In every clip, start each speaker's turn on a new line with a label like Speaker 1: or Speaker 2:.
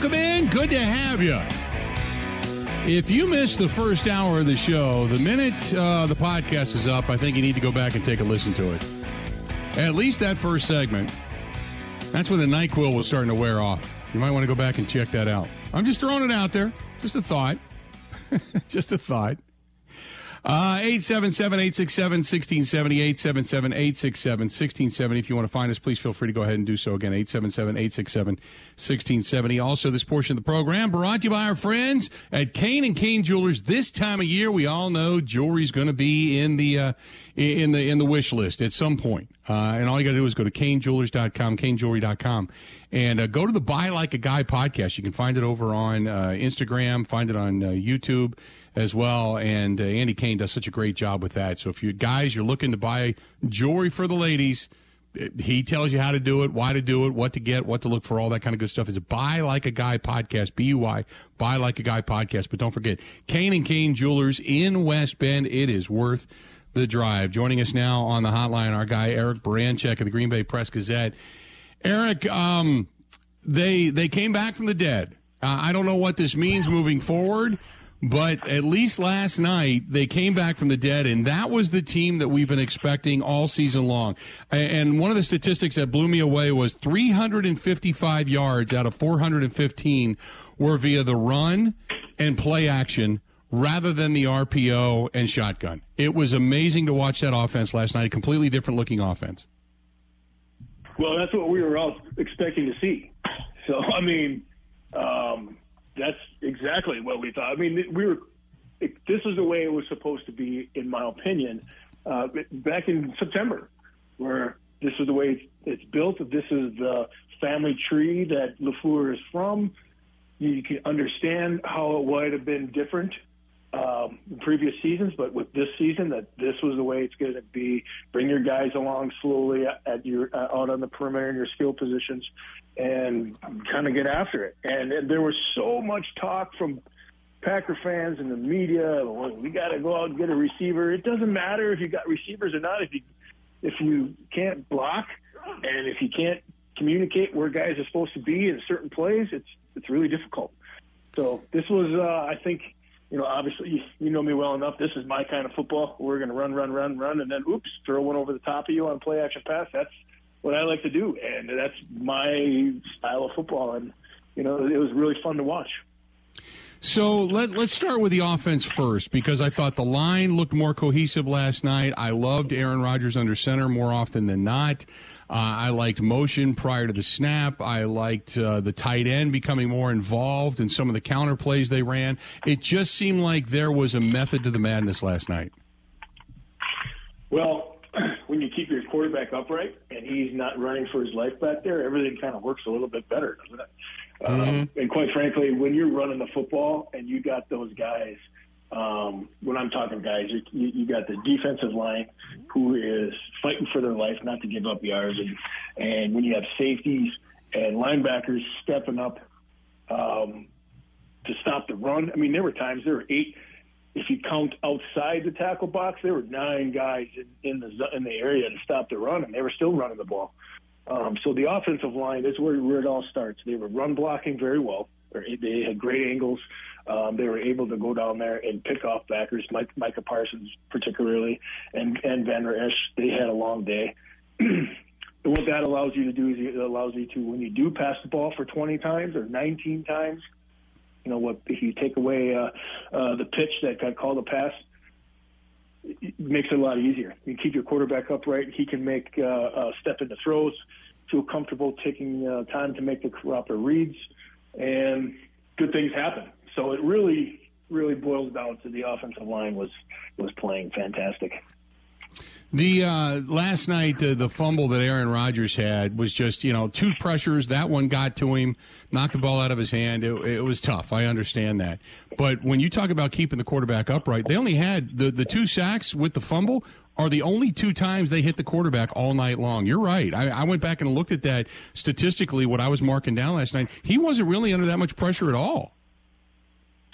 Speaker 1: welcome in. Good to have you. If you missed the first hour of the show, the minute uh, the podcast is up, I think you need to go back and take a listen to it. At least that first segment. That's when the NyQuil was starting to wear off. You might want to go back and check that out. I'm just throwing it out there. Just a thought. just a thought. Uh, 877-867-1670, 877-867-1670. If you want to find us, please feel free to go ahead and do so again, 877-867-1670. Also, this portion of the program brought to you by our friends at Kane and Kane Jewelers. This time of year, we all know jewelry's going to be in the, uh, in the, in the wish list at some point. Uh, and all you got to do is go to canejewelers.com, canejewelry.com, and uh, go to the Buy Like a Guy podcast. You can find it over on uh, Instagram, find it on uh, YouTube as well. And uh, Andy Kane does such a great job with that. So if you guys you're looking to buy jewelry for the ladies, eh, he tells you how to do it, why to do it, what to get, what to look for, all that kind of good stuff. It's Buy Like a Guy podcast, B U Y, Buy Like a Guy podcast. But don't forget, Kane and Kane Jewelers in West Bend. It is worth the drive. Joining us now on the hotline, our guy Eric Baranczyk of the Green Bay Press Gazette. Eric, um, they they came back from the dead. Uh, I don't know what this means moving forward. But at least last night, they came back from the dead, and that was the team that we've been expecting all season long. And one of the statistics that blew me away was 355 yards out of 415 were via the run and play action rather than the RPO and shotgun. It was amazing to watch that offense last night, a completely different looking offense.
Speaker 2: Well, that's what we were all expecting to see. So, I mean, um, that's exactly what we thought. I mean, we were. This is the way it was supposed to be, in my opinion, uh, back in September, where this is the way it's, it's built. This is the family tree that Lafleur is from. You can understand how it would have been different um, previous seasons, but with this season, that this was the way it's going to be. Bring your guys along slowly at your uh, out on the perimeter in your skill positions, and kind of get after it. And, and there was so much talk from Packer fans and the media. We got to go out and get a receiver. It doesn't matter if you got receivers or not. If you if you can't block and if you can't communicate where guys are supposed to be in certain plays, it's it's really difficult. So this was, uh, I think, you know, obviously you know me well enough. This is my kind of football. We're going to run, run, run, run, and then oops, throw one over the top of you on play action pass. That's what I like to do, and that's my style of football. And you know, it was really fun to watch.
Speaker 1: So let, let's start with the offense first because I thought the line looked more cohesive last night. I loved Aaron Rodgers under center more often than not. Uh, I liked motion prior to the snap. I liked uh, the tight end becoming more involved in some of the counter plays they ran. It just seemed like there was a method to the madness last night.
Speaker 2: Well, when you keep your quarterback upright and he's not running for his life back there, everything kind of works a little bit better, doesn't it? Mm-hmm. Um, and quite frankly, when you're running the football and you got those guys, um, when I'm talking guys, you, you got the defensive line who is fighting for their life not to give up yards, and and when you have safeties and linebackers stepping up um, to stop the run. I mean, there were times there were eight if you count outside the tackle box, there were nine guys in, in the in the area to stop the run, and they were still running the ball. Um, so the offensive line is where, where it all starts. They were run blocking very well. They had great angles. Um, they were able to go down there and pick off backers, Mike, Micah Parsons particularly, and and Vander Esch. They had a long day. and what that allows you to do is it allows you to, when you do pass the ball for 20 times or 19 times, you know, what if you take away uh, uh, the pitch that got called a pass, it makes it a lot easier. You keep your quarterback upright. He can make uh, uh, step into throws, feel comfortable taking uh, time to make the proper reads, and good things happen. So it really, really boils down to the offensive line was was playing fantastic.
Speaker 1: The uh, last night, the fumble that Aaron Rodgers had was just you know two pressures. That one got to him, knocked the ball out of his hand. It, it, was tough. I understand that. But when you talk about keeping the quarterback upright, they only had the the two sacks with the fumble are the only two times they hit the quarterback all night long. You're right. I, I went back and looked at that statistically. What I was marking down last night, he wasn't really under that much pressure at all.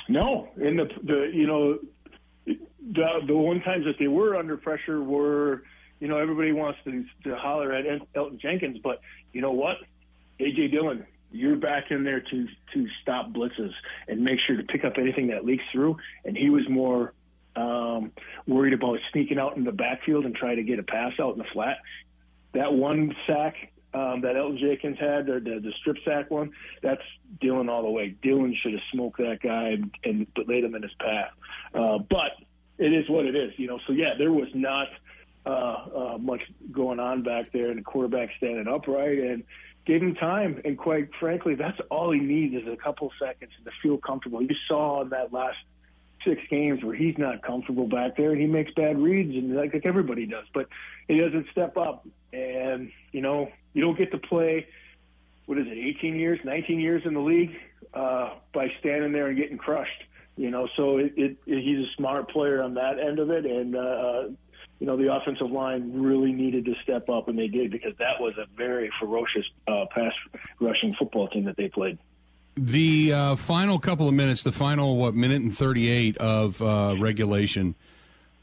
Speaker 2: No, and the the you know the the one times that they were under pressure were, you know, everybody wants to to holler at Elgton Jenkins, but you know what? AJ Dillon You're back in there to to stop blitzes and make sure to pick up anything that leaks through. And he was more um, worried about sneaking out in the backfield and try to get a pass out in the flat. That one sack um, that Elgton Jenkins had, the, the, the strip sack one, that's Dillon all the way. Dillon should have smoked that guy and, and laid him in his path. Uh, but it is what it is, you know. So yeah, there was not uh, uh, much going on back there, and the quarterback standing upright and gave him time. And quite frankly, that's all he needs is a couple seconds to feel comfortable. You saw in that last six games where he's not comfortable back there and he makes bad reads and like, like everybody does, but he doesn't step up. And you know, you don't get to play. What is it? 18 years, 19 years in the league uh, by standing there and getting crushed. You know, so it, it, it, he's a smart player on that end of it, and uh, you know the offensive line really needed to step up, and they did because that was a very ferocious uh, pass rushing football team that they played.
Speaker 1: The uh, final couple of minutes, the final what minute and thirty eight of uh, regulation.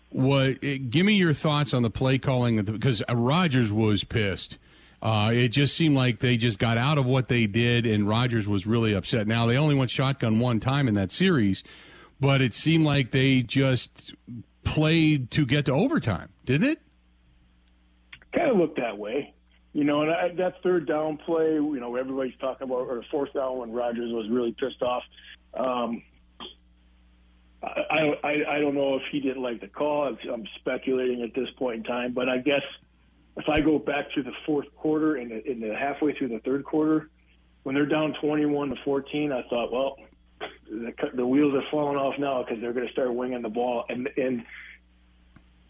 Speaker 1: What? Give me your thoughts on the play calling because Rodgers was pissed. Uh, it just seemed like they just got out of what they did, and Rodgers was really upset. Now they only went shotgun one time in that series, but it seemed like they just played to get to overtime, didn't it?
Speaker 2: Kind of looked that way. You know, and I, that third down play, you know, everybody's talking about, or fourth down when Rodgers was really pissed off. Um, I, I, I don't know if he didn't like the call. I'm speculating at this point in time, but I guess if I go back to the fourth quarter and in, in the halfway through the third quarter, when they're down 21 to 14, I thought, well, the, the wheels are falling off now because they're going to start winging the ball. And and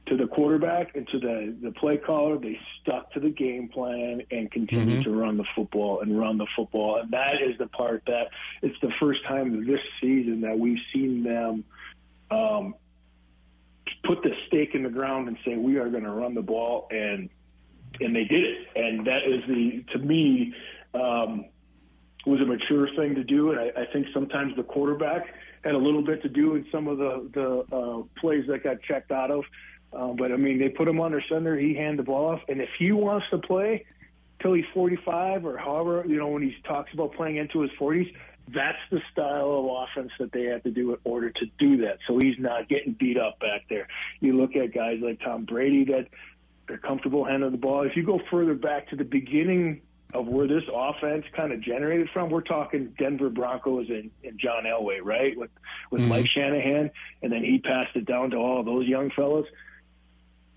Speaker 2: to the quarterback and to the, the play caller, they stuck to the game plan and continued mm-hmm. to run the football and run the football. And that is the part that it's the first time this season that we've seen them um, put the stake in the ground and say, we are going to run the ball. And, and they did it. And that is the, to me, um, was a mature thing to do. And I, I think sometimes the quarterback had a little bit to do in some of the, the uh, plays that got checked out of. Uh, but I mean, they put him under center. He hand the ball off, and if he wants to play till he's 45 or however, you know, when he talks about playing into his 40s, that's the style of offense that they have to do in order to do that. So he's not getting beat up back there. You look at guys like Tom Brady that they're comfortable handling the ball. If you go further back to the beginning of where this offense kind of generated from, we're talking Denver Broncos and, and John Elway, right? With with mm-hmm. Mike Shanahan, and then he passed it down to all those young fellas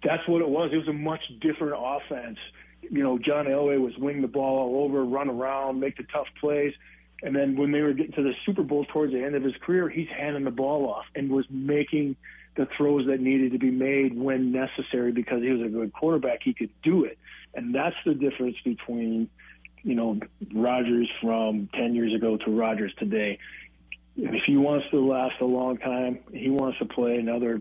Speaker 2: that's what it was. It was a much different offense. You know, John Elway was wing the ball all over, run around, make the tough plays. And then when they were getting to the Super Bowl towards the end of his career, he's handing the ball off and was making the throws that needed to be made when necessary because he was a good quarterback. He could do it. And that's the difference between, you know, Rodgers from 10 years ago to Rodgers today. If he wants to last a long time, he wants to play another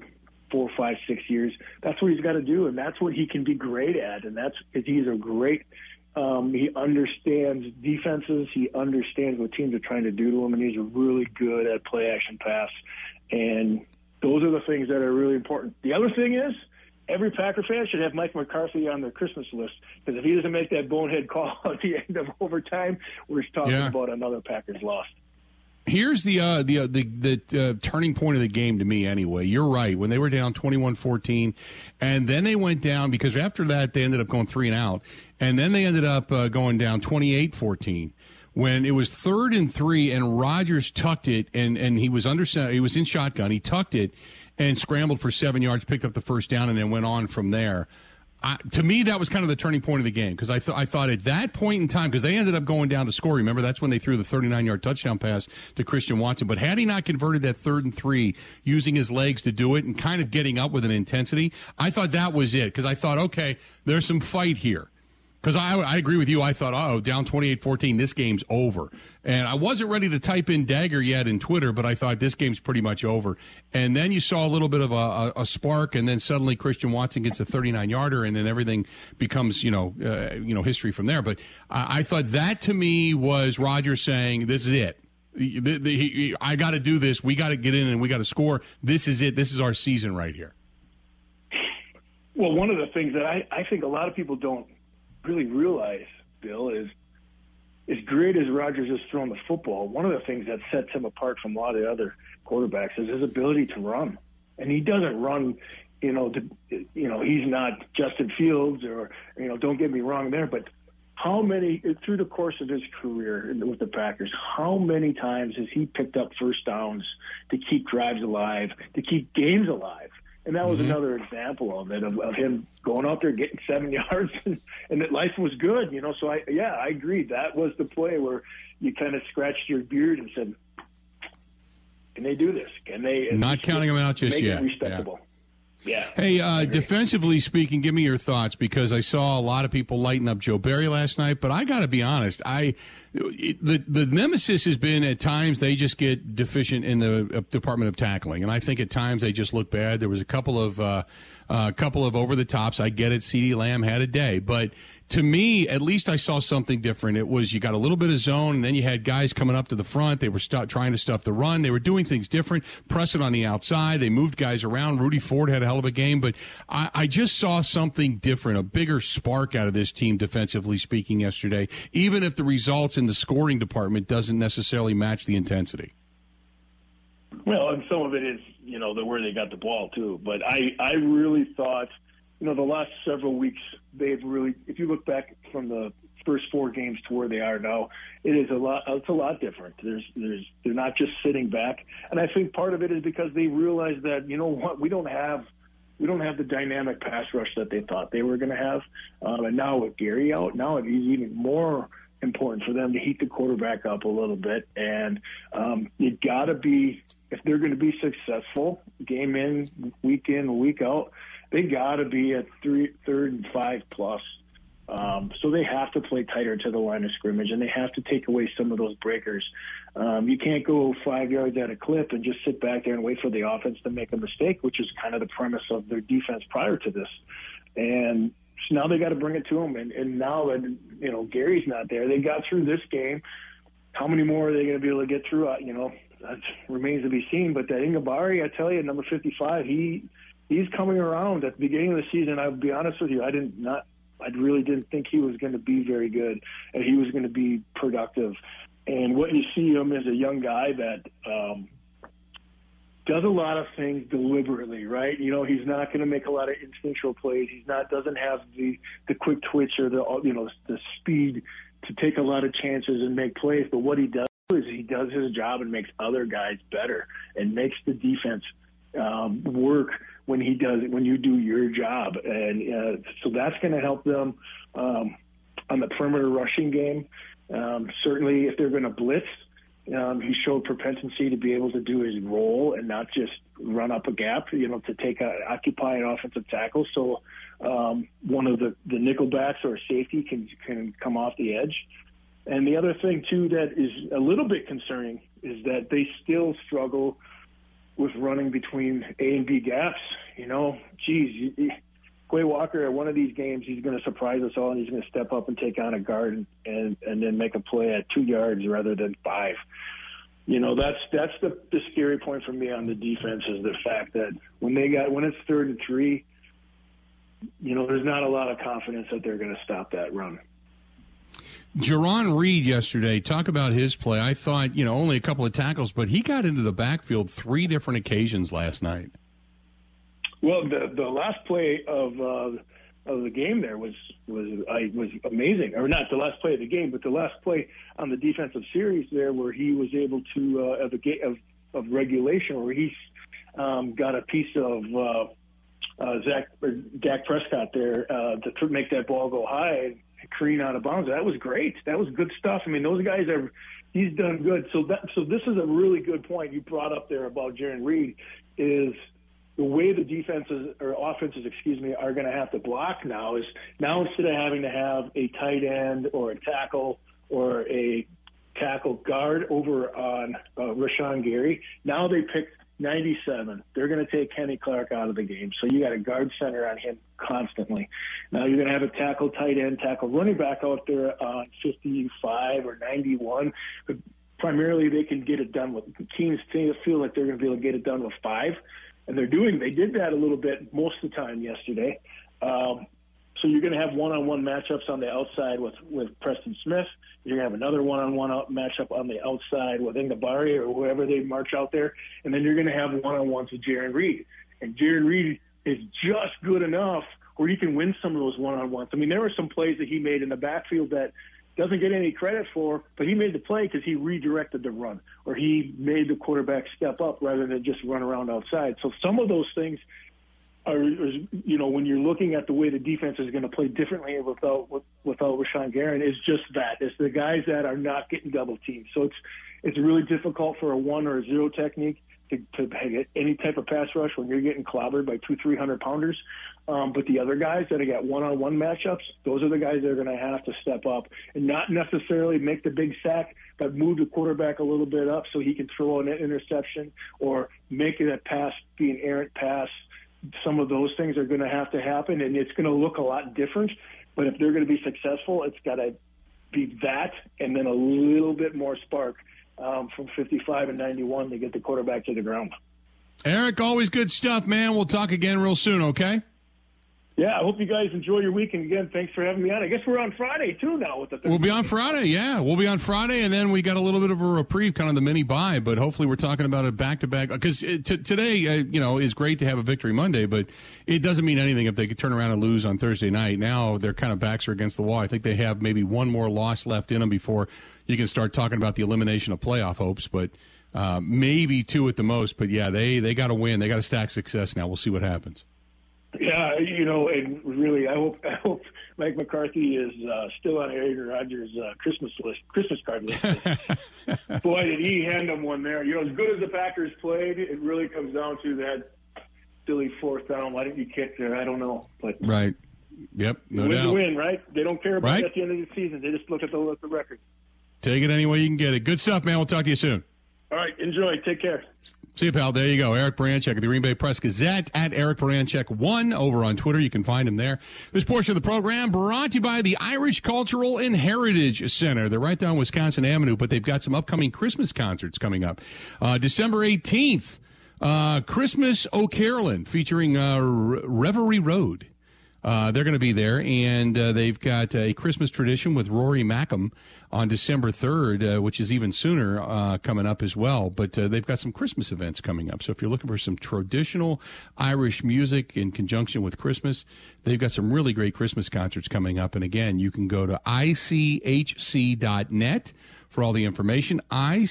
Speaker 2: four, five, six years. That's what he's got to do, and that's what he can be great at. And that's because he's a great. Um, he understands defenses. He understands what teams are trying to do to him, and he's really good at play action pass. And those are the things that are really important. The other thing is, every Packer fan should have Mike McCarthy on their Christmas list because if he doesn't make that bonehead call at the end of overtime, we're talking yeah. about another Packers loss.
Speaker 1: Here's the uh, the uh, the, the uh, turning point of the game to me. Anyway, you're right. When they were down 21-14, and then they went down because after that they ended up going three and out, and then they ended up uh, going down 28-14 when it was third and three, and Rodgers tucked it, and and he was under he was in shotgun. He tucked it and scrambled for seven yards, picked up the first down, and then went on from there. I, to me, that was kind of the turning point of the game because I, th- I thought at that point in time, because they ended up going down to score. Remember, that's when they threw the 39 yard touchdown pass to Christian Watson. But had he not converted that third and three using his legs to do it and kind of getting up with an intensity, I thought that was it because I thought, okay, there's some fight here. Because I, I agree with you. I thought, oh, down 28 14, this game's over. And I wasn't ready to type in dagger yet in Twitter, but I thought this game's pretty much over. And then you saw a little bit of a, a, a spark, and then suddenly Christian Watson gets a 39 yarder, and then everything becomes, you know, uh, you know, history from there. But I, I thought that to me was Rodgers saying, this is it. The, the, he, I got to do this. We got to get in and we got to score. This is it. This is our season right here.
Speaker 2: Well, one of the things that I, I think a lot of people don't really realize, Bill, is as great as Rodgers has thrown the football, one of the things that sets him apart from a lot of the other quarterbacks is his ability to run. And he doesn't run, you know, to, you know, he's not Justin Fields or, you know, don't get me wrong there, but how many through the course of his career with the Packers, how many times has he picked up first downs to keep drives alive, to keep games alive? And that was mm-hmm. another example of it, of, of, him going out there getting seven yards, and, and that life was good, you know. So I, yeah, I agree. That was the play where you kind of scratched your beard and said, "Can they do this? Can they?"
Speaker 1: Not counting them out just yet.
Speaker 2: respectable. Yeah.
Speaker 1: Yeah. Hey, uh, defensively speaking, give me your thoughts because I saw a lot of people lighting up Joe Barry last night. But I got to be honest, I the the nemesis has been at times they just get deficient in the uh, department of tackling, and I think at times they just look bad. There was a couple of uh, a uh, couple of over the tops. I get it. CeeDee Lamb had a day, but to me, at least I saw something different. It was you got a little bit of zone, and then you had guys coming up to the front. They were st- trying to stuff the run. They were doing things different, pressing on the outside. They moved guys around. Rudy Ford had a hell of a game, but I, I just saw something different, a bigger spark out of this team defensively speaking yesterday, even if the results in the scoring department doesn't necessarily match the intensity.
Speaker 2: Well, and some of it is, you know, the where they got the ball too. But I, I really thought – you know, the last several weeks, they've really, if you look back from the first four games to where they are now, it is a lot, it's a lot different. There's, there's, they're not just sitting back. And I think part of it is because they realize that, you know what, we don't have, we don't have the dynamic pass rush that they thought they were going to have. Um, and now with Gary out, now it's even more important for them to heat the quarterback up a little bit. And um, you got to be, if they're going to be successful, game in, week in, week out, they got to be at three, third and five plus. Um, so they have to play tighter to the line of scrimmage, and they have to take away some of those breakers. Um, you can't go five yards at a clip and just sit back there and wait for the offense to make a mistake, which is kind of the premise of their defense prior to this. And so now they got to bring it to them. And, and now that you know Gary's not there, they got through this game. How many more are they going to be able to get through? Uh, you know, that remains to be seen. But that Enagbare, I tell you, number 55, he he's coming around. At the beginning of the season, I'll be honest with you, I didn't not I really didn't think he was going to be very good and he was going to be productive. And what you see him as a young guy that um, does a lot of things deliberately, right? You know, he's not going to make a lot of instinctual plays. He's not doesn't have the the quick twitch or the you know the speed to take a lot of chances and make plays. But what he does is he does his job and makes other guys better and makes the defense um, work when he does it, when you do your job. And uh, so that's going to help them um, on the perimeter rushing game. Um, certainly, if they're going to blitz, um, he showed propensity to be able to do his role and not just run up a gap, you know, to take a, occupy an offensive tackle. So um, one of the, the nickel backs or safety can, can come off the edge. And the other thing, too, that is a little bit concerning is that they still struggle – with running between A and B gaps. You know, geez, Quay Walker at one of these games, he's going to surprise us all, and he's going to step up and take on a guard and, and and then make a play at two yards rather than five. You know, that's that's the the scary point for me on the defense is the fact that when they got when it's third and three, you know, there's not a lot of confidence that they're going to stop that run.
Speaker 1: Jarran Reed yesterday, talk about his play. I thought, you know, only a couple of tackles, but he got into the backfield three different occasions last night.
Speaker 2: Well, the the last play of uh, of the game there was was I was amazing, or not the last play of the game, but the last play on the defensive series there, where he was able to uh, of game of of regulation, where he um, got a piece of. Uh, uh, Zach or Dak Prescott there uh, to make that ball go high careen out of bounds. That was great. That was good stuff. I mean, those guys are. He's done good. So that so this is a really good point you brought up there about Jarran Reed is the way the defenses or offenses, excuse me, are going to have to block now is now instead of having to have a tight end or a tackle or a tackle guard over on uh, Rashan Gary, now they pick 97. They're going to take Kenny Clark out of the game. So you got a guard center on him constantly. Now you're going to have a tackle tight end, tackle running back out there on 55 or 91. But primarily they can get it done with teams feel like they're going to be able to get it done with five. And they're doing, they did that a little bit most of the time yesterday. Um, So you're going to have one-on-one matchups on the outside with with Preston Smith. You're going to have another one-on-one matchup on the outside with Enagbare or whoever they march out there, and then you're going to have one-on-ones with Jarran Reed. And Jarran Reed is just good enough where he can win some of those one-on-ones. I mean, there were some plays that he made in the backfield that doesn't get any credit for, but he made the play because he redirected the run or he made the quarterback step up rather than just run around outside. So some of those things are, you know, when you're looking at the way the defense is going to play differently without without Rashan Garin, is just that. It's the guys that are not getting double teamed. So it's it's really difficult for a one or a zero technique to, to get any type of pass rush when you're getting clobbered by two, three hundred pounders. Um, but the other guys that have got one-on-one matchups, those are the guys that are going to have to step up and not necessarily make the big sack, but move the quarterback a little bit up so he can throw an interception or make a pass be an errant pass. Some of those things are going to have to happen, and it's going to look a lot different. But if they're going to be successful, it's got to be that and then a little bit more spark um, from 55 and 91 to get the quarterback to the ground.
Speaker 1: Eric, always good stuff, man. We'll talk again real soon, okay?
Speaker 2: Yeah, I hope you guys enjoy your weekend. Again, thanks for having me on. I guess we're on Friday too now with the.
Speaker 1: We'll be on Friday. Yeah, we'll be on Friday, and then we got a little bit of a reprieve, kind of the mini buy. But hopefully, we're talking about a back to back because t- today, uh, you know, is great to have a victory Monday, but it doesn't mean anything if they could turn around and lose on Thursday night. Now their kind of backs are against the wall. I think they have maybe one more loss left in them before you can start talking about the elimination of playoff hopes, but. Uh, maybe two at the most, but yeah, they they got to win. They got to stack success now. We'll see what happens.
Speaker 2: Yeah, you know, and really, I hope I hope Mike McCarthy is uh, still on Aaron Rodgers' uh, Christmas list, Christmas card list. Boy, did he hand him one there. You know, as good as the Packers played, it really comes down to that silly fourth down. Why didn't you kick there? I don't know, but
Speaker 1: right. Yep, no
Speaker 2: win
Speaker 1: doubt.
Speaker 2: win, right? They don't care about
Speaker 1: right?
Speaker 2: at the end of the season. They just look at the, at the record.
Speaker 1: Take it any way you can get it. Good stuff, man. We'll talk to you soon.
Speaker 2: All right, enjoy. Take care.
Speaker 1: See you, pal. There you go. Eric Baranczyk of the Green Bay Press Gazette at Eric Baranczyk1 over on Twitter. You can find him there. This portion of the program brought to you by the Irish Cultural and Heritage Center. They're right down Wisconsin Avenue, but they've got some upcoming Christmas concerts coming up. Uh, December 18th, uh, Christmas O'Carolan featuring uh, Reverie Road. Uh, they're going to be there, and uh, they've got a Christmas tradition with Rory Mackham on December 3rd, uh, which is even sooner uh, coming up as well. But uh, they've got some Christmas events coming up. So if you're looking for some traditional Irish music in conjunction with Christmas, they've got some really great Christmas concerts coming up. And again, you can go to ichc.net for all the information, ichc.net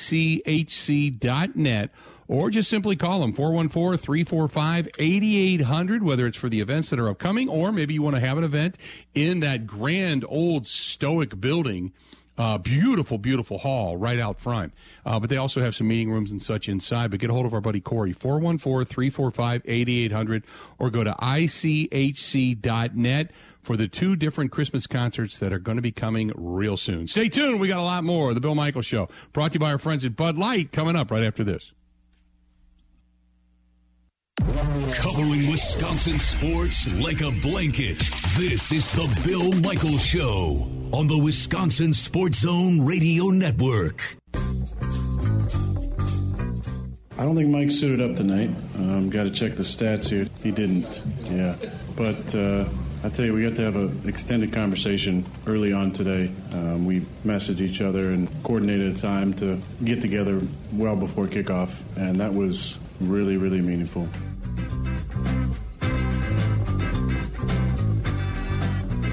Speaker 1: or just simply call them 414 345 8800, whether it's for the events that are upcoming or maybe you want to have an event in that grand old stoic building. Uh, beautiful, beautiful hall right out front. Uh, but they also have some meeting rooms and such inside. But get a hold of our buddy Corey, 414 345 8800, or go to ichc.net for the two different Christmas concerts that are going to be coming real soon. Stay tuned. We got a lot more. The Bill Michael Show, brought to you by our friends at Bud Light, coming up right after this.
Speaker 3: Covering Wisconsin sports like a blanket. This is the Bill Michaels Show on the Wisconsin Sports Zone Radio Network.
Speaker 4: I don't think Mike suited up tonight. Um, Got to check the stats here. He didn't. Yeah, but uh, I tell you, we got to have an extended conversation early on today. Um, we messaged each other and coordinated a time to get together well before kickoff, and that was really, really meaningful.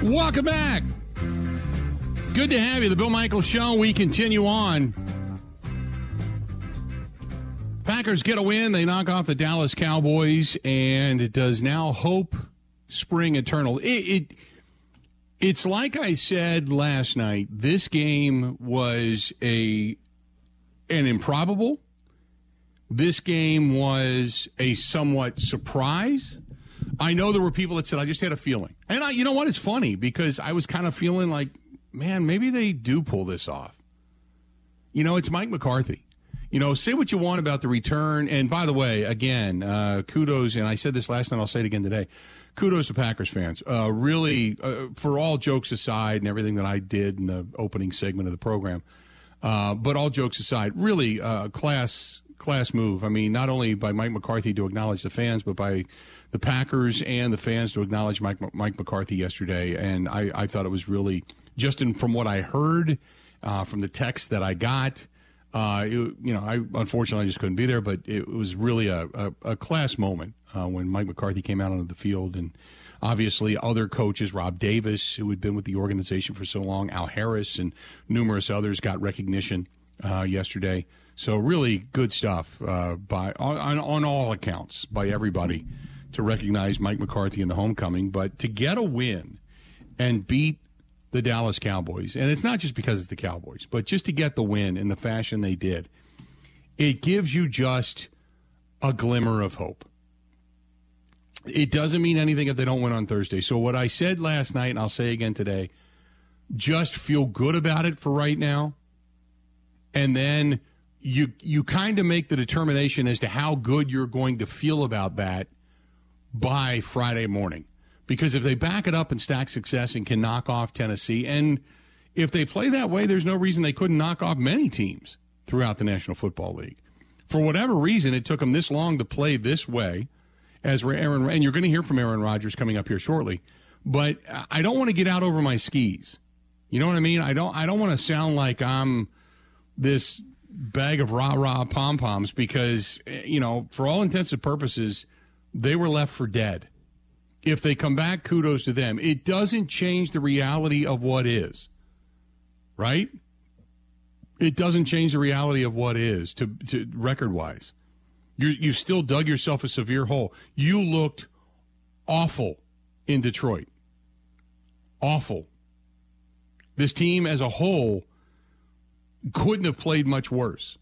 Speaker 1: Welcome back. Good to have you. The Bill Michaels Show. We continue on. Packers get a win. They knock off the Dallas Cowboys, and it does now hope spring eternal. It, it it's like I said last night. This game was a an improbable. This game was a somewhat surprise. I know there were people that said I just had a feeling, and I, you know what? It's funny because I was kind of feeling like, man, maybe they do pull this off. You know, it's Mike McCarthy. You know, say what you want about the return. And by the way, again, uh, kudos. And I said this last night. I'll say it again today. Kudos to Packers fans. Uh, really, uh, for all jokes aside and everything that I did in the opening segment of the program, uh, but all jokes aside, really uh, class class move. I mean, not only by Mike McCarthy to acknowledge the fans, but by the Packers and the fans to acknowledge Mike Mike McCarthy yesterday. And I, I thought it was really just in, from what I heard uh, from the text that I got. Uh, it, you know, I unfortunately I just couldn't be there, but it was really a, a, a class moment uh, when Mike McCarthy came out onto the field, and obviously other coaches, Rob Davis, who had been with the organization for so long, Al Harris, and numerous others got recognition uh, yesterday. So really good stuff uh, by on, on all accounts by everybody to recognize Mike McCarthy in the homecoming, but to get a win and beat the Dallas Cowboys, and it's not just because it's the Cowboys, but just to get the win in the fashion they did, it gives you just a glimmer of hope. It doesn't mean anything if they don't win on Thursday. So, what I said last night, and I'll say again today, just feel good about it for right now. And then you you kind of make the determination as to how good you're going to feel about that by Friday morning. Because if they back it up and stack success and can knock off Tennessee, and if they play that way, there's no reason they couldn't knock off many teams throughout the National Football League. For whatever reason, it took them this long to play this way, as Aaron, and you're going to hear from Aaron Rodgers coming up here shortly. But I don't want to get out over my skis. You know what I mean? I don't. I don't want to sound like I'm this bag of rah rah pom poms because you know, for all intents and purposes, they were left for dead if they come back, kudos to them. It doesn't change the reality of what is, right? It doesn't change the reality of what is to, to record wise. You you still dug yourself a severe hole. You looked awful in Detroit. Awful. This team as a whole couldn't have played much worse.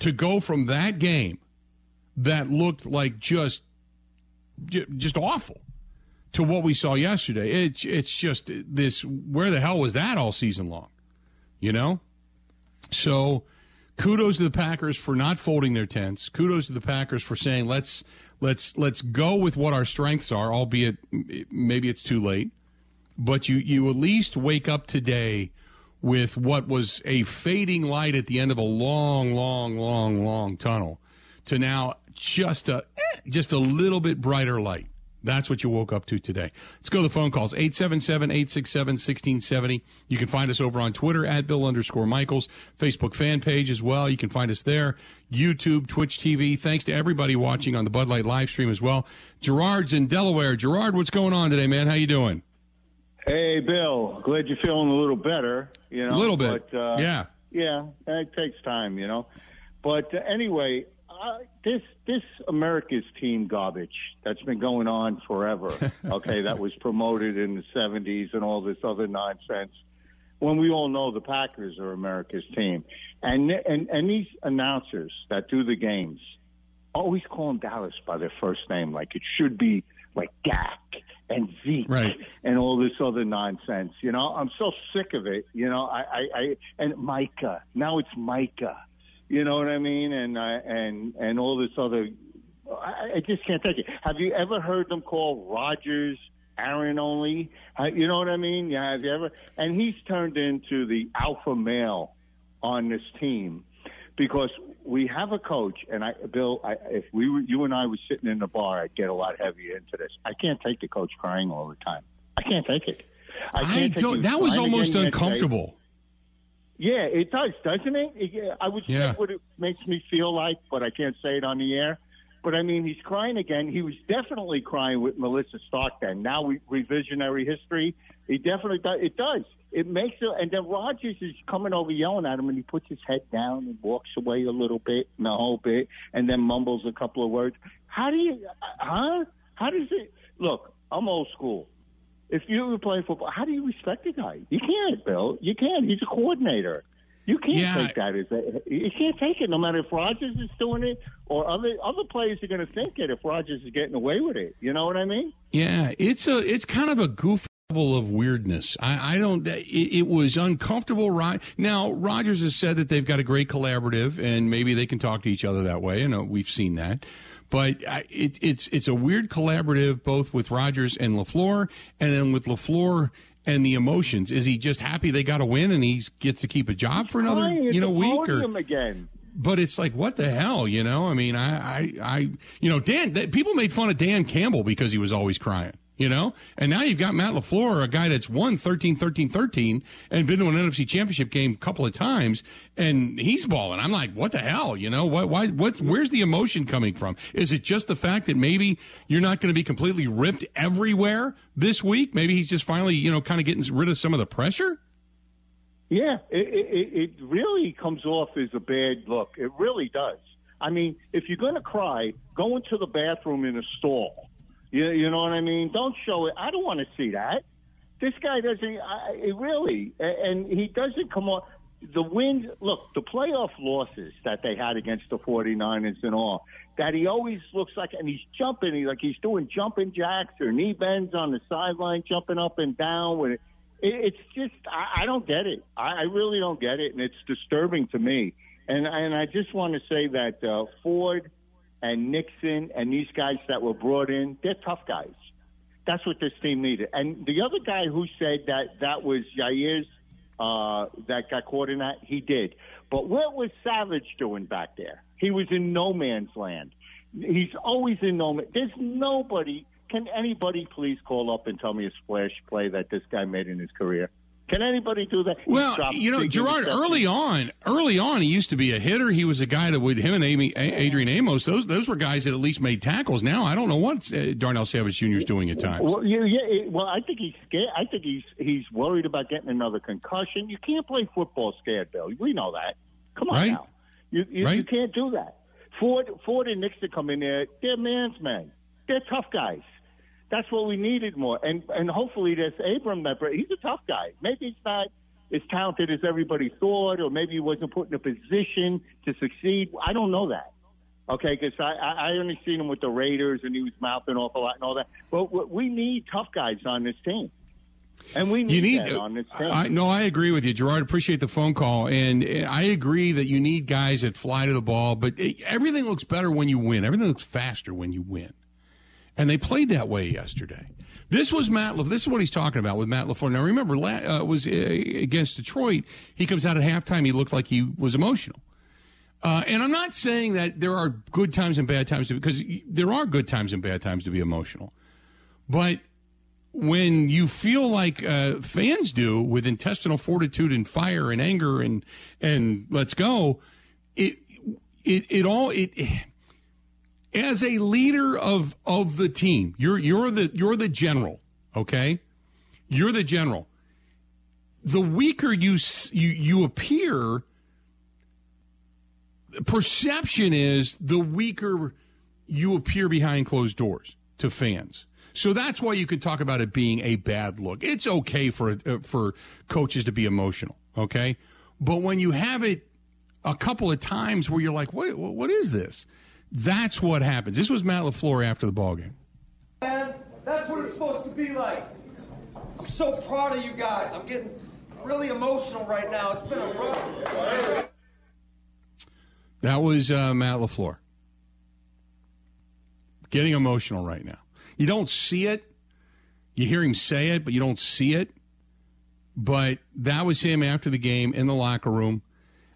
Speaker 1: To go from that game that looked like just just awful to what we saw yesterday. It's it's just this. Where the hell was that all season long? You know. So, kudos to the Packers for not folding their tents. Kudos to the Packers for saying let's let's let's go with what our strengths are, albeit maybe it's too late. But you you at least wake up today with what was a fading light at the end of a long, long, long, long tunnel to now just a eh, just a little bit brighter light. That's what you woke up to today. Let's go to the phone calls. 877-867-1670. You can find us over on Twitter at Bill underscore Michaels, Facebook fan page as well. You can find us there. YouTube, Twitch TV. Thanks to everybody watching on the Bud Light live stream as well. Gerard's in Delaware. Gerard, what's going on today, man? How you doing?
Speaker 5: Hey, Bill. Glad you're feeling a little better. You know,
Speaker 1: a little bit.
Speaker 5: But, uh,
Speaker 1: yeah.
Speaker 5: Yeah, it takes time, you know. But uh, anyway, uh, this this America's team garbage that's been going on forever. Okay, that was promoted in the '70s and all this other nonsense. When we all know the Packers are America's team, and and and these announcers that do the games always call them Dallas by their first name, like it should be like Dak and Zeke
Speaker 1: right.
Speaker 5: and all this other nonsense. You know, I'm so sick of it. You know, I, I, I and Micah. Now it's Micah. You know what I mean? And uh, and and all this other. I, I just can't take it. Have you ever heard them call Rodgers Aaron only? You know what I mean? Yeah. Have you ever? And he's turned into the alpha male on this team because we have a coach, and I, Bill, I, if we were, you and I were sitting in the bar, I'd get a lot heavier into this. I can't take the coach crying all the time. I can't take it. I,
Speaker 1: I don't. That was almost uncomfortable.
Speaker 5: Yeah, it does, doesn't it? it I would
Speaker 1: yeah.
Speaker 5: say what it makes me feel like, but I can't say it on the air. But I mean, he's crying again. He was definitely crying with Melissa Stockton. Now we revisionary history. He definitely does. It does. It makes it. And then Rodgers is coming over yelling at him, and he puts his head down and walks away a little bit, and a whole bit, and then mumbles a couple of words. How do you? Huh? How does it? Look, I'm old school if you were playing football, how do you respect a guy? You can't, Bill. You can't. He's a coordinator. You can't
Speaker 1: yeah.
Speaker 5: take that as a, you can't take it. No matter if Rodgers is doing it or other other players are going to think it if Rodgers is getting away with it. You know what I mean?
Speaker 1: Yeah, it's a it's kind of a goof level of weirdness. I, I don't. It, it, was uncomfortable. Right now, Rodgers has said that they've got a great collaborative, and maybe they can talk to each other that way. And uh, we've seen that. But uh, it, it's it's a weird collaborative, both with Rodgers and Lafleur, and then with Lafleur and the emotions. Is he just happy they got a win and he gets to keep a job for another
Speaker 5: you
Speaker 1: know week? Or
Speaker 5: again.
Speaker 1: but it's like, what the hell, you know? I mean, I, I, I you know, Dan. People made fun of Dan Campbell because he was always crying you know? And now you've got Matt LaFleur, a guy that's won 13, 13, 13 and been to an NFC championship game a couple of times and he's balling. I'm like, what the hell? You know, why, why, what, where's the emotion coming from? Is it just the fact that maybe you're not going to be completely ripped everywhere this week? Maybe he's just finally, you know, kind of getting rid of some of the pressure?
Speaker 5: Yeah, it, it, it really comes off as a bad look. It really does. I mean, if you're going to cry, go into the bathroom in a stall you, you know what I mean? Don't show it. I don't want to see that. This guy doesn't. I, really, and he doesn't come on. The win. Look, the playoff losses that they had against the 49ers and all. That he always looks like, and he's jumping. He like he's doing jumping jacks or knee bends on the sideline, jumping up and down with it. It's just I, I don't get it. I, I really don't get it, and it's disturbing to me. And and I just want to say that uh, Ford and Nixon and these guys that were brought in, they're tough guys. That's what this team needed. And the other guy who said that that was Jaire's uh, that got caught in that, he did. But what was Savage doing back there? He was in no man's land. He's always in no man. There's nobody. Can anybody please call up and tell me a splash play that this guy made in his career? Can anybody do that?
Speaker 1: Well, you know, Gerard, early on, early on, he used to be a hitter. He was a guy that would him and Amy, Adrian Amos. Those those were guys that at least made tackles. Now I don't know what uh, Darnell Savage Jr. is doing at times.
Speaker 5: Well, yeah, yeah. Well, I think he's scared. I think he's he's worried about getting another concussion. You can't play football scared, Bill. We know that. Come on
Speaker 1: right.
Speaker 5: now. You you,
Speaker 1: right.
Speaker 5: you can't do that. Ford Ford and Nixon come in there. They're man's men. They're tough guys. That's what we needed more. And and hopefully this Abram that he's a tough guy. Maybe he's not as talented as everybody thought, or maybe he wasn't put in a position to succeed. I don't know that. Okay, because I, I only seen him with the Raiders and he was mouthing off a lot and all that. But we need tough guys on this team. And we need, you need on this team.
Speaker 1: I, no, I agree with you, Gerard. Appreciate the phone call, and I agree that you need guys that fly to the ball. But it, everything looks better when you win. Everything looks faster when you win. And they played that way yesterday. This was Matt. This is what he's talking about with Matt LaFleur. Now, remember, uh, was uh, against Detroit. He comes out at halftime. He looked like he was emotional. Uh, and I'm not saying that there are good times and bad times to, because there are good times and bad times to be emotional. But when you feel like uh, fans do with intestinal fortitude and fire and anger and and let's go, it it it all it as a leader of of the team, you're you're the you're the general, okay? You're the general. The weaker you you you appear, perception is the weaker you appear behind closed doors to fans. So that's why you could talk about it being a bad look. It's okay for uh, for coaches to be emotional, okay? But when you have it a couple of times where you're like, "What what is this?" That's what happens. This was Matt LaFleur after the ball game.
Speaker 6: Man, that's what it's supposed to be like. I'm so proud of you guys. I'm getting really emotional right now. It's been a rough.
Speaker 1: That was uh, Matt LaFleur. Getting emotional right now. You don't see it. You hear him say it, but you don't see it. But that was him after the game in the locker room.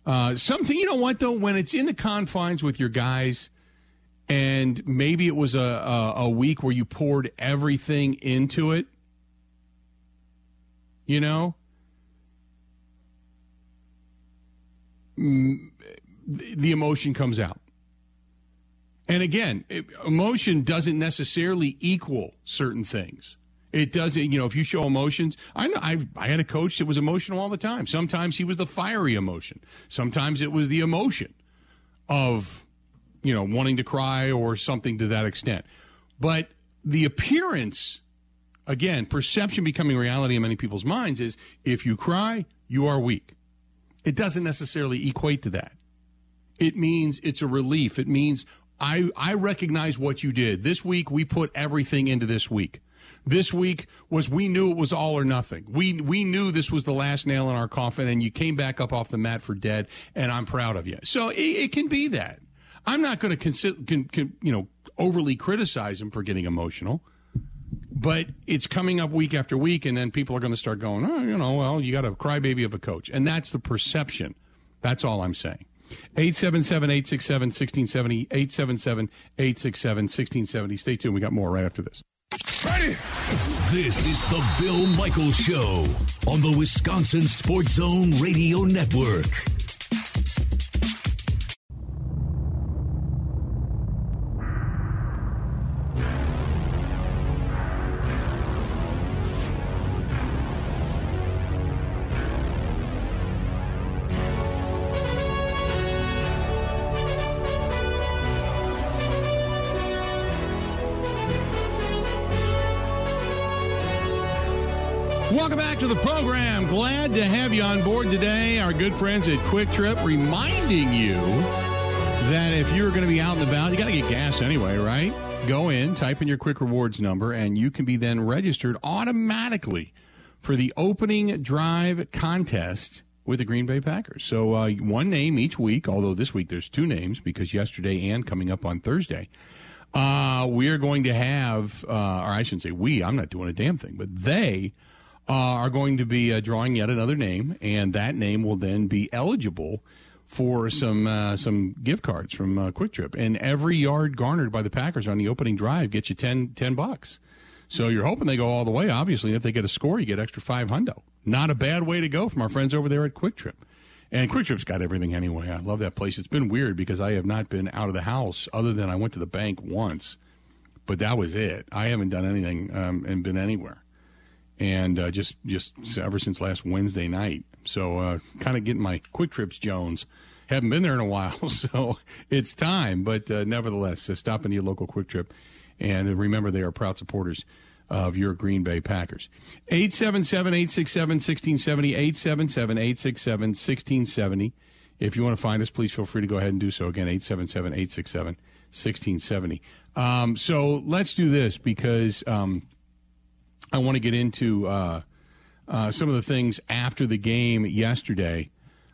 Speaker 1: Uh, something, you know what, though, when it's in the confines with your guys – and maybe it was a, a, a week where you poured everything into it. You know, mm, the emotion comes out. And again, emotion doesn't necessarily equal certain things. It doesn't, you know, if you show emotions, I know I, I had a coach that was emotional all the time. Sometimes he was the fiery emotion. Sometimes it was the emotion of you know, wanting to cry or something to that extent. But the appearance, again, perception becoming reality in many people's minds is if you cry, you are weak. It doesn't necessarily equate to that. It means it's a relief. It means I, I recognize what you did. This week, we put everything into this week. This week was we knew it was all or nothing. We we knew this was the last nail in our coffin, and you came back up off the mat for dead, and I'm proud of you. So it, it can be that. I'm not going to consider, con, con, you know, overly criticize him for getting emotional, but it's coming up week after week, and then people are going to start going, oh, you know, well, you got a crybaby of a coach, and that's the perception. That's all I'm saying. 877 867 1670. 877 867 1670. Stay tuned. We got more right after this.
Speaker 3: Ready? This is the Bill Michaels Show on the Wisconsin Sports Zone Radio Network.
Speaker 1: Glad to have you on board today. Our good friends at Kwik Trip reminding you that if you're going to be out and about, you got to get gas anyway, right? Go in, type in your Kwik Rewards number, and you can be then registered automatically for the opening drive contest with the Green Bay Packers. So uh, one name each week, although this week there's two names because yesterday and coming up on Thursday. Uh, we are going to have, uh, or I shouldn't say we, I'm not doing a damn thing, but they uh, are going to be uh, drawing yet another name, and that name will then be eligible for some uh, some gift cards from uh, Kwik Trip. And every yard garnered by the Packers on the opening drive gets you 10, 10 bucks. So you're hoping they go all the way, obviously. And if they get a score, you get extra five hundo. Not a bad way to go from our friends over there at Kwik Trip. And Kwik Trip's got everything anyway. I love that place. It's been weird because I have not been out of the house other than I went to the bank once, but that was it. I haven't done anything um, and been anywhere and uh, just just ever since last Wednesday night. So uh, kind of getting my Kwik Trips Jones. Haven't been there in a while, so it's time. But uh, nevertheless, uh, stop into your local Kwik Trip, and remember they are proud supporters of your Green Bay Packers. 877-867-1670, 877-867-1670. If you want to find us, please feel free to go ahead and do so. Again, 877-867-1670. Um, so let's do this because um, I want to get into uh, uh, some of the things after the game yesterday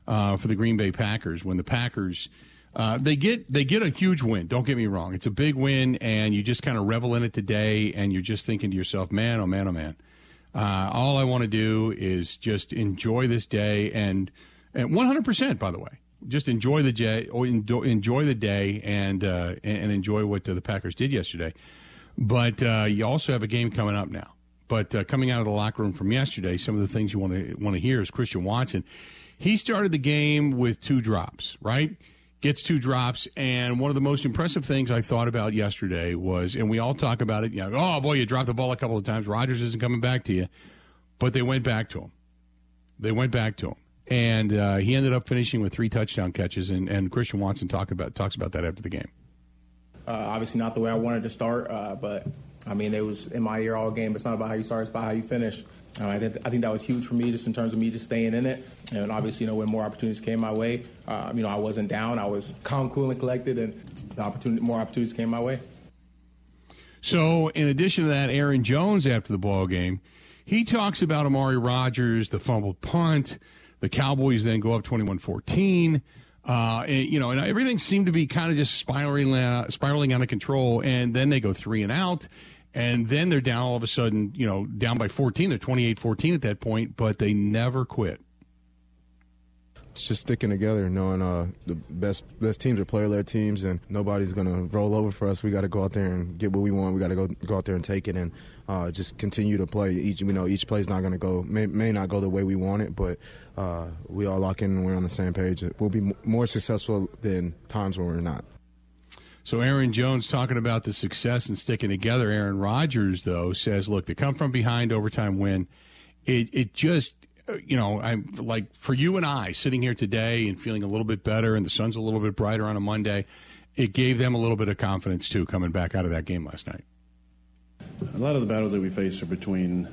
Speaker 1: uh, for the Green Bay Packers when the Packers. Uh, they get they get a huge win. Don't get me wrong; it's a big win, and you just kind of revel in it today. And you're just thinking to yourself, "Man, oh man, oh man! Uh, all I want to do is just enjoy this day." And and 100 percent, by the way, just enjoy the day, enjoy the day, and uh, and enjoy what the Packers did yesterday. But you also have a game coming up now. But uh, coming out of the locker room from yesterday, some of the things you want to want to hear is Christian Watson. He started the game with two drops, right? Gets two drops, and one of the most impressive things I thought about yesterday was, and we all talk about it. You know, oh boy, you dropped the ball a couple of times. Rodgers isn't coming back to you, but they went back to him. They went back to him, and uh, he ended up finishing with three touchdown catches. And, and Christian Watson talk about talks about that after the game.
Speaker 7: Uh, obviously, not the way I wanted to start, uh, but I mean, it was in my ear all game. It's not about how you start; it's about how you finish. Uh, I, think, I think that was huge for me, just in terms of me just staying in it. And obviously, you know, when more opportunities came my way, uh, you know, I wasn't down. I was calm, cool, and collected, and the opportunity, more opportunities came my way.
Speaker 1: So, in addition to that, Aaron Jones after the ball game, he talks about Amari Rodgers, the fumbled punt. The Cowboys then go up 21-14. Uh, and, you know, and everything seemed to be kind of just spiraling, uh, spiraling out of control. And then they go three and out. And then they're down all of a sudden, you know, down by 14. They're 28 14 at that point, but they never quit.
Speaker 8: It's just sticking together, knowing uh, the best best teams are player led teams, and nobody's to roll over for us. We got to go out there and get what we want. We got to go go out there and take it, and uh, just continue to play. Each you know each play's not to go may, may not go the way we want it, but uh, we all lock in and we're on the same page. We'll be more successful than times when we're not.
Speaker 1: So Aaron Jones talking about the success and sticking together. Aaron Rodgers though says, "Look, to come from behind overtime win, it it just." You know, I'm like for you and I sitting here today and feeling a little bit better, and the sun's a little bit brighter on a Monday. It gave them a little bit of confidence too, coming back out of that game last night.
Speaker 4: A lot of the battles that we face are between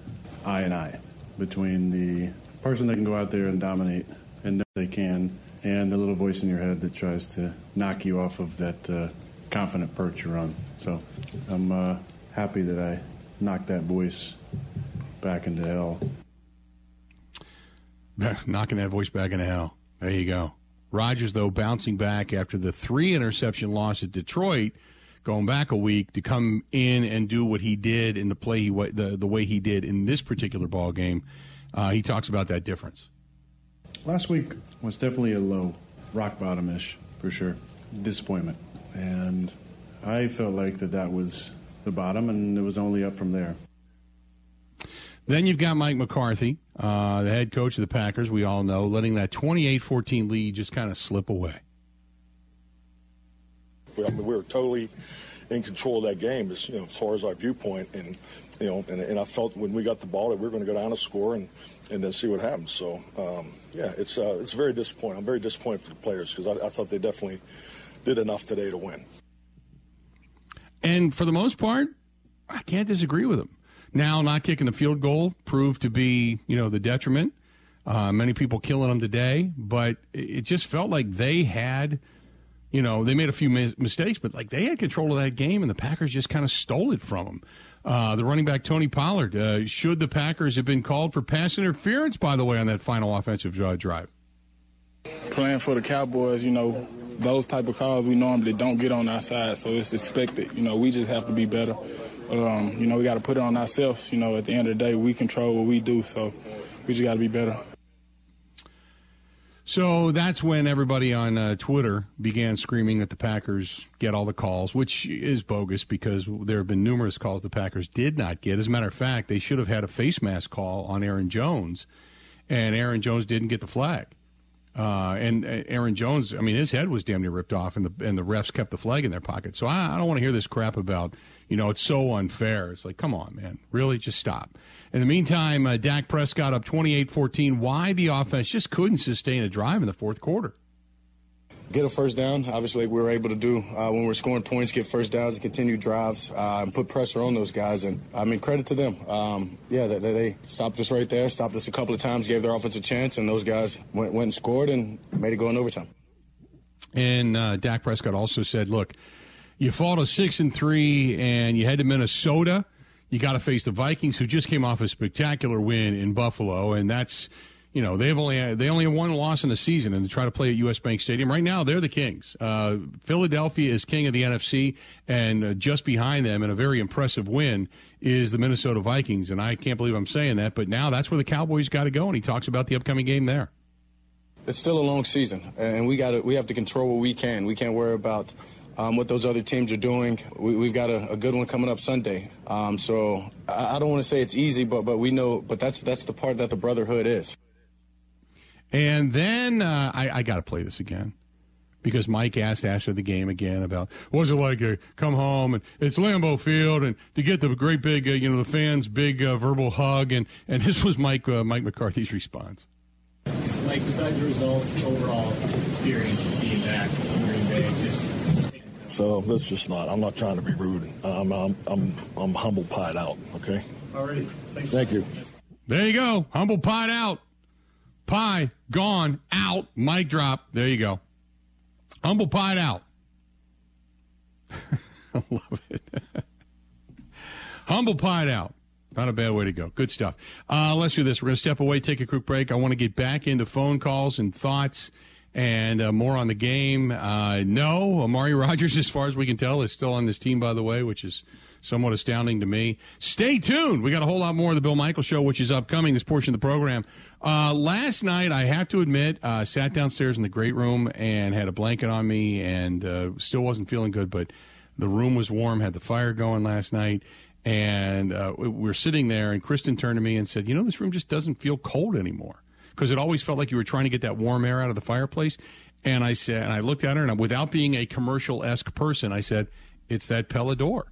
Speaker 4: I and I, between the person that can go out there and dominate and know they can, and the little voice in your head that tries to knock you off of that uh, confident perch you're on. So I'm uh, happy that I knocked that voice back into hell.
Speaker 1: Knocking that voice back into hell. There you go. Rodgers, though, bouncing back after the three interception loss at Detroit, going back a week to come in and do what he did in the play he the the way he did in this particular ball game. Uh, he talks about that difference.
Speaker 4: Last week was definitely a low rock bottom ish for sure. Disappointment, and I felt like that that was the bottom, and it was only up from there.
Speaker 1: Then you've got Mike McCarthy, uh, the head coach of the Packers, we all know, letting that 28 14 lead just kind of slip away.
Speaker 9: I mean, we were totally in control of that game as, you know, as far as our viewpoint. And, you know, and, and I felt when we got the ball that we were going to go down and score and, and then see what happens. So, um, yeah, it's, uh, it's very disappointing. I'm very disappointed for the players because I, I thought they definitely did enough today to win.
Speaker 1: And for the most part, I can't disagree with them. Now, not kicking the field goal proved to be, you know, the detriment. Uh, many people killing them today, but it just felt like they had, you know, they made a few mistakes, but like they had control of that game, and the Packers just kind of stole it from them. Uh, the running back Tony Pollard. Uh, should the Packers have been called for pass interference, by the way, on that final offensive drive?
Speaker 10: Playing for the Cowboys, you know, those type of calls we normally don't get on our side, so it's expected. You know, we just have to be better. Um, you know, we got to put it on ourselves. You know, at the end of the day, we control what we do, so we just got to be better.
Speaker 1: So that's when everybody on uh, Twitter began screaming that the Packers get all the calls, which is bogus because there have been numerous calls the Packers did not get. As a matter of fact, they should have had a face mask call on Aaron Jones, and Aaron Jones didn't get the flag. Uh, and uh, Aaron Jones, I mean, his head was damn near ripped off, and the and the refs kept the flag in their pocket. So I, I don't want to hear this crap about, you know, it's so unfair. It's like, come on, man, really, just stop. In the meantime, uh, Dak Prescott up 28-14. Why the offense just couldn't sustain a drive in the fourth quarter?
Speaker 11: Get a first down. Obviously, we were able to do uh, when we're scoring points, get first downs and continue drives uh, and put pressure on those guys. And I mean, credit to them. Um, yeah, they, they, stopped us right there, stopped us a couple of times, gave their offense a chance, and those guys went, went and scored and made it go in overtime.
Speaker 1: And uh, Dak Prescott also said, "Look, you fought a six and three, and you head to Minnesota." You got to face the Vikings, who just came off a spectacular win in Buffalo, and that's you know they've only they only have one loss in the season, and they try to play at U.S. Bank Stadium right now. They're the Kings. Uh, Philadelphia is king of the NFC, and uh, just behind them, in a very impressive win, is the Minnesota Vikings. And I can't believe I'm saying that, but now that's where the Cowboys got to go. And he talks about the upcoming game there.
Speaker 11: It's still a long season, and we got we have to control what we can. We can't worry about. Um, what those other teams are doing. We, have got a, a, good one coming up Sunday. Um, so I, I don't want to say it's easy, but but we know. But that's that's the part that the brotherhood is.
Speaker 1: And then uh, I, I got to play this again because Mike asked after the game again about was it like a come home and it's Lambeau Field and to get the great big uh, you know the fans big uh, verbal hug and and this was Mike uh, Mike McCarthy's response.
Speaker 12: Mike, besides the results, overall experience of being back in Green Bay, just
Speaker 9: so let's just not. I'm not trying to be rude. I'm I'm I'm, I'm humble pied out. Okay.
Speaker 12: Already.
Speaker 9: Thank you.
Speaker 1: There you go. Humble pied out. Pie gone out. Mic drop. There you go. Humble pied out. I love it. Humble pied out. Not a bad way to go. Good stuff. Uh, let's do this. We're going to step away, take a quick break. I want to get back into phone calls and thoughts and uh, more on the game. Uh, no, Amari Rodgers, as far as we can tell, is still on this team, by the way, which is somewhat astounding to me. Stay tuned. We got a whole lot more of the Bill Michaels Show, which is upcoming, this portion of the program. Uh, last night, I have to admit, uh, sat downstairs in the great room and had a blanket on me and uh, still wasn't feeling good, but the room was warm, had the fire going last night. And uh, we were sitting there, and Kristen turned to me and said, You know, this room just doesn't feel cold anymore. Because it always felt like you were trying to get that warm air out of the fireplace. And I said, and I looked at her, and without being a commercial esque person, I said, It's that Pella door.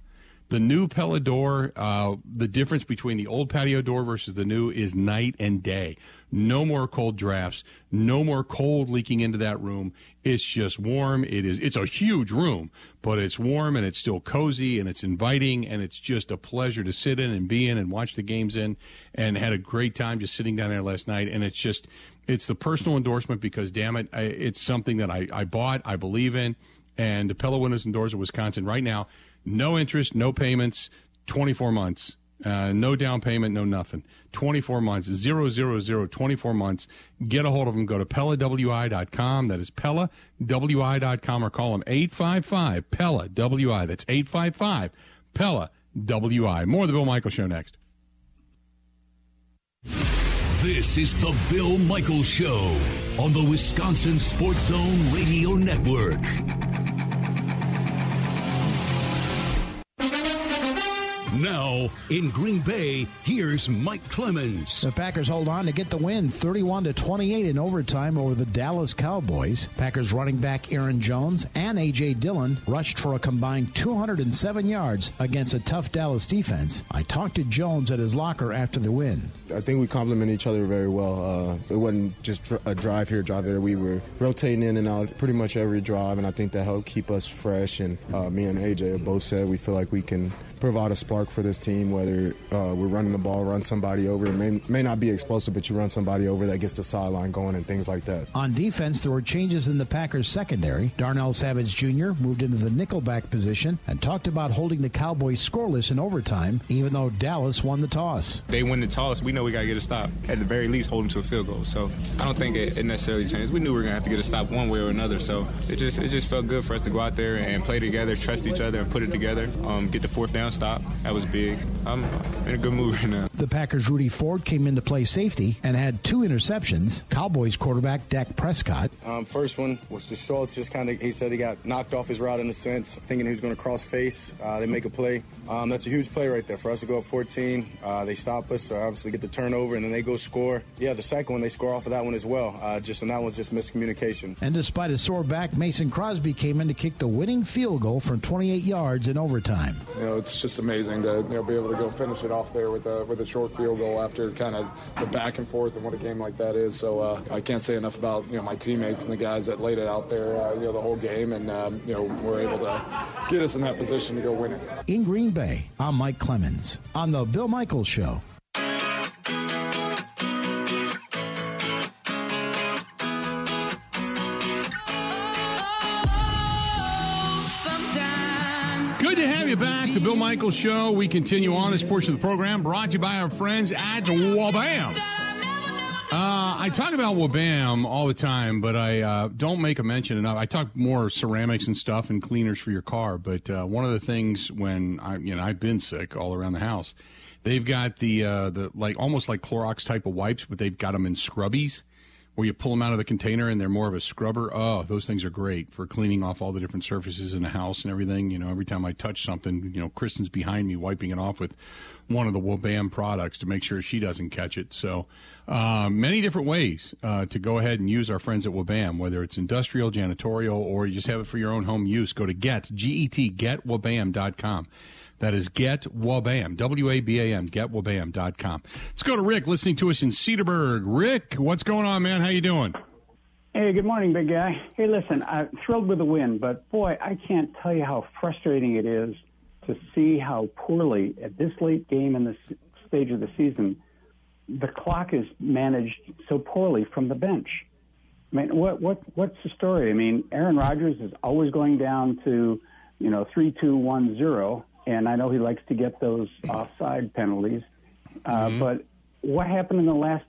Speaker 1: The new Pella door, uh, the difference between the old patio door versus the new is night and day. No more cold drafts. No more cold leaking into that room. It's just warm. It is. It's a huge room, but it's warm and it's still cozy and it's inviting and it's just a pleasure to sit in and be in and watch the games in. And had a great time just sitting down there last night. And it's just, it's the personal endorsement because damn it, it's something that I, I bought, I believe in, and the Pella Windows and Doors of Wisconsin right now no interest, no payments, 24 months. Uh, no down payment, no nothing. 24 months, zero, zero, zero, 24 months. Get a hold of them. Go to PellaWI.com. That is PellaWI.com or call them 855 Pella WI. That's 855 Pella WI. More of the Bill Michaels Show next.
Speaker 3: This is the Bill Michaels Show on the Wisconsin Sports Zone Radio Network. Now, in Green Bay, here's Mike Clemens.
Speaker 13: The Packers hold on to get the win 31 to 28 in overtime over the Dallas Cowboys. Packers running back Aaron Jones and A.J. Dillon rushed for a combined 207 yards against a tough Dallas defense. I talked to Jones at his locker after the win.
Speaker 8: I think we complement each other very well. Uh, it wasn't just a drive here, drive there. We were rotating in and out pretty much every drive, and I think that helped keep us fresh. And uh, me and AJ both said we feel like we can provide a spark for this team, whether uh, we're running the ball, run somebody over. It may, may not be explosive, but you run somebody over that gets the sideline going and things like that.
Speaker 13: On defense, there were changes in the Packers' secondary. Darnell Savage Jr. moved into the nickelback position and talked about holding the Cowboys scoreless in overtime, even though Dallas won the toss.
Speaker 14: They win the toss. We know we got to get a stop. At the very least, hold them to a field goal. So I don't think it, it necessarily changed. We knew we were going to have to get a stop one way or another. So it just it just felt good for us to go out there and play together, trust each other, and put it together. Um, get the fourth down stop. That was big. I'm in a good mood right now.
Speaker 13: The Packers' Rudy Ford came in to play safety and had two interceptions. Cowboys quarterback Dak Prescott.
Speaker 11: Um, first one was to Schultz. Just kind of, he said he got knocked off his route in a sense, thinking he was going to cross face. Uh, they make a play. Um, that's a huge play right there for us to go up 14. Uh, they stop us, so obviously get the turnover, and then they go score. Yeah, the second one they score off of that one as well. Uh, just and that one's just miscommunication.
Speaker 13: And despite a sore back, Mason Crosby came in to kick the winning field goal from 28 yards in overtime.
Speaker 15: You know, it's just amazing to you know be able to go finish it off there with a with a short field goal after kind of the back and forth and what a game like that is. So uh, I can't say enough about you know my teammates and the guys that laid it out there uh, you know the whole game and um, you know were able to get us in that position to go win it.
Speaker 13: In Green Bay, I'm Mike Clemens on the Bill Michaels Show.
Speaker 1: Bill Michaels Show. We continue on this portion of the program brought to you by our friends at Wabam. Uh, I talk about Wabam all the time, but I uh, don't make a mention enough. I talk more ceramics and stuff and cleaners for your car. But uh, one of the things when I, you know, I've been sick all around the house, they've got the uh, the like almost like Clorox type of wipes, but they've got them in scrubbies where you pull them out of the container and they're more of a scrubber. Oh, those things are great for cleaning off all the different surfaces in the house and everything. You know, every time I touch something, you know, Kristen's behind me wiping it off with one of the Wabam products to make sure she doesn't catch it. So, uh, many different ways uh, to go ahead and use our friends at Wabam, whether it's industrial, janitorial, or you just have it for your own home use. Go to get, G-E-T, getwabam.com. That is Get Wabam, getwabam.com. Let's go to Rick listening to us in Cedarburg. Rick, what's going on, man? How you doing?
Speaker 16: Hey, good morning, big guy. Hey, listen, I'm thrilled with the win, but boy, I can't tell you how frustrating it is to see how poorly at this late game in this stage of the season the clock is managed so poorly from the bench. I mean, what what what's the story? I mean, Aaron Rodgers is always going down to, you know, three, two, one, zero, and I know he likes to get those offside penalties. Uh,
Speaker 1: Mm-hmm.
Speaker 16: But what happened in the last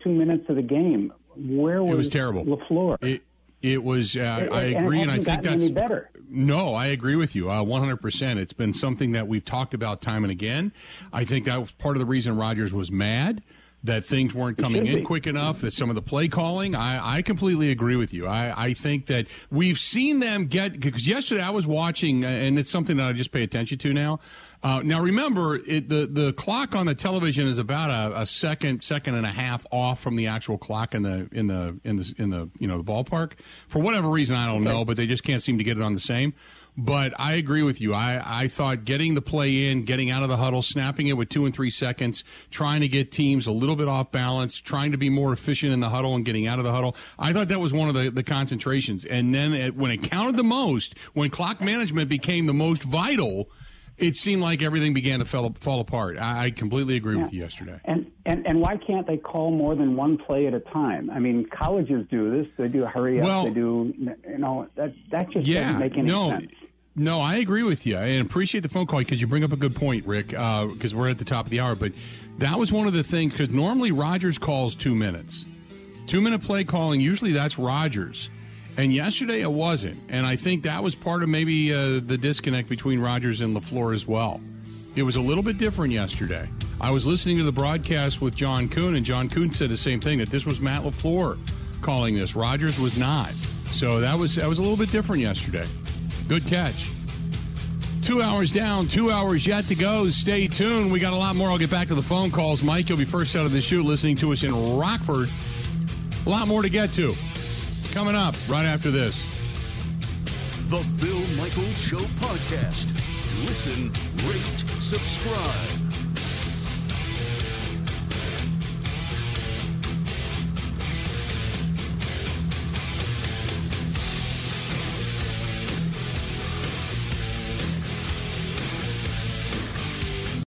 Speaker 16: two minutes of the game? Where was,
Speaker 1: It was terrible.
Speaker 16: Lafleur?
Speaker 1: It, it was. Uh,
Speaker 16: It-
Speaker 1: I
Speaker 16: and
Speaker 1: agree, and I think that's
Speaker 16: any better.
Speaker 1: No, I agree with you. Uh, 100%. It's been something that we've talked about time and again. I think that was part of the reason Rodgers was mad that things weren't coming in quick enough, that some of the play calling. I, I completely agree with you. I, I think that we've seen them get, because yesterday I was watching, uh, and it's something that I just pay attention to now. Uh, now remember, it, the the clock on the television is about a, a second, second and a half off from the actual clock in the in the in the in the you know the ballpark. For whatever reason, I don't know, but they just can't seem to get it on the same. But I agree with you. I, I thought getting the play in, getting out of the huddle, snapping it with two and three seconds, trying to get teams a little bit off balance, trying to be more efficient in the huddle and getting out of the huddle. I thought that was one of the, the concentrations. And then it, when it counted the most, when clock management became the most vital, it seemed like everything began to fall, fall apart. I, I completely agree with you yesterday.
Speaker 16: And, and and why can't they call more than one play at a time? I mean, colleges do this. They do a hurry up.
Speaker 1: Well-
Speaker 16: they do, you know, that that just
Speaker 1: yeah,
Speaker 16: doesn't make any
Speaker 1: no,
Speaker 16: sense.
Speaker 1: No, I agree with you, and appreciate the phone call because you bring up a good point, Rick. Because we're at the top of the hour, but that was one of the things because normally Rodgers calls two minutes, two minute play calling. Usually that's Rodgers, and yesterday it wasn't, and I think that was part of maybe uh, the disconnect between Rodgers and Lafleur as well. It was a little bit different yesterday. I was listening to the broadcast with John Kuhn, and John Kuhn said the same thing that this was Matt Lafleur calling this. Rodgers was not. So that was that was a little bit different yesterday. Good catch. Two hours down, two hours yet to go. Stay tuned. We got a lot more. I'll get back to the phone calls. Mike, you'll be first out of the chute listening to us in Rockford. A lot more to get to. Coming up right after this.
Speaker 3: The Bill Michaels Show podcast. Listen, rate, subscribe.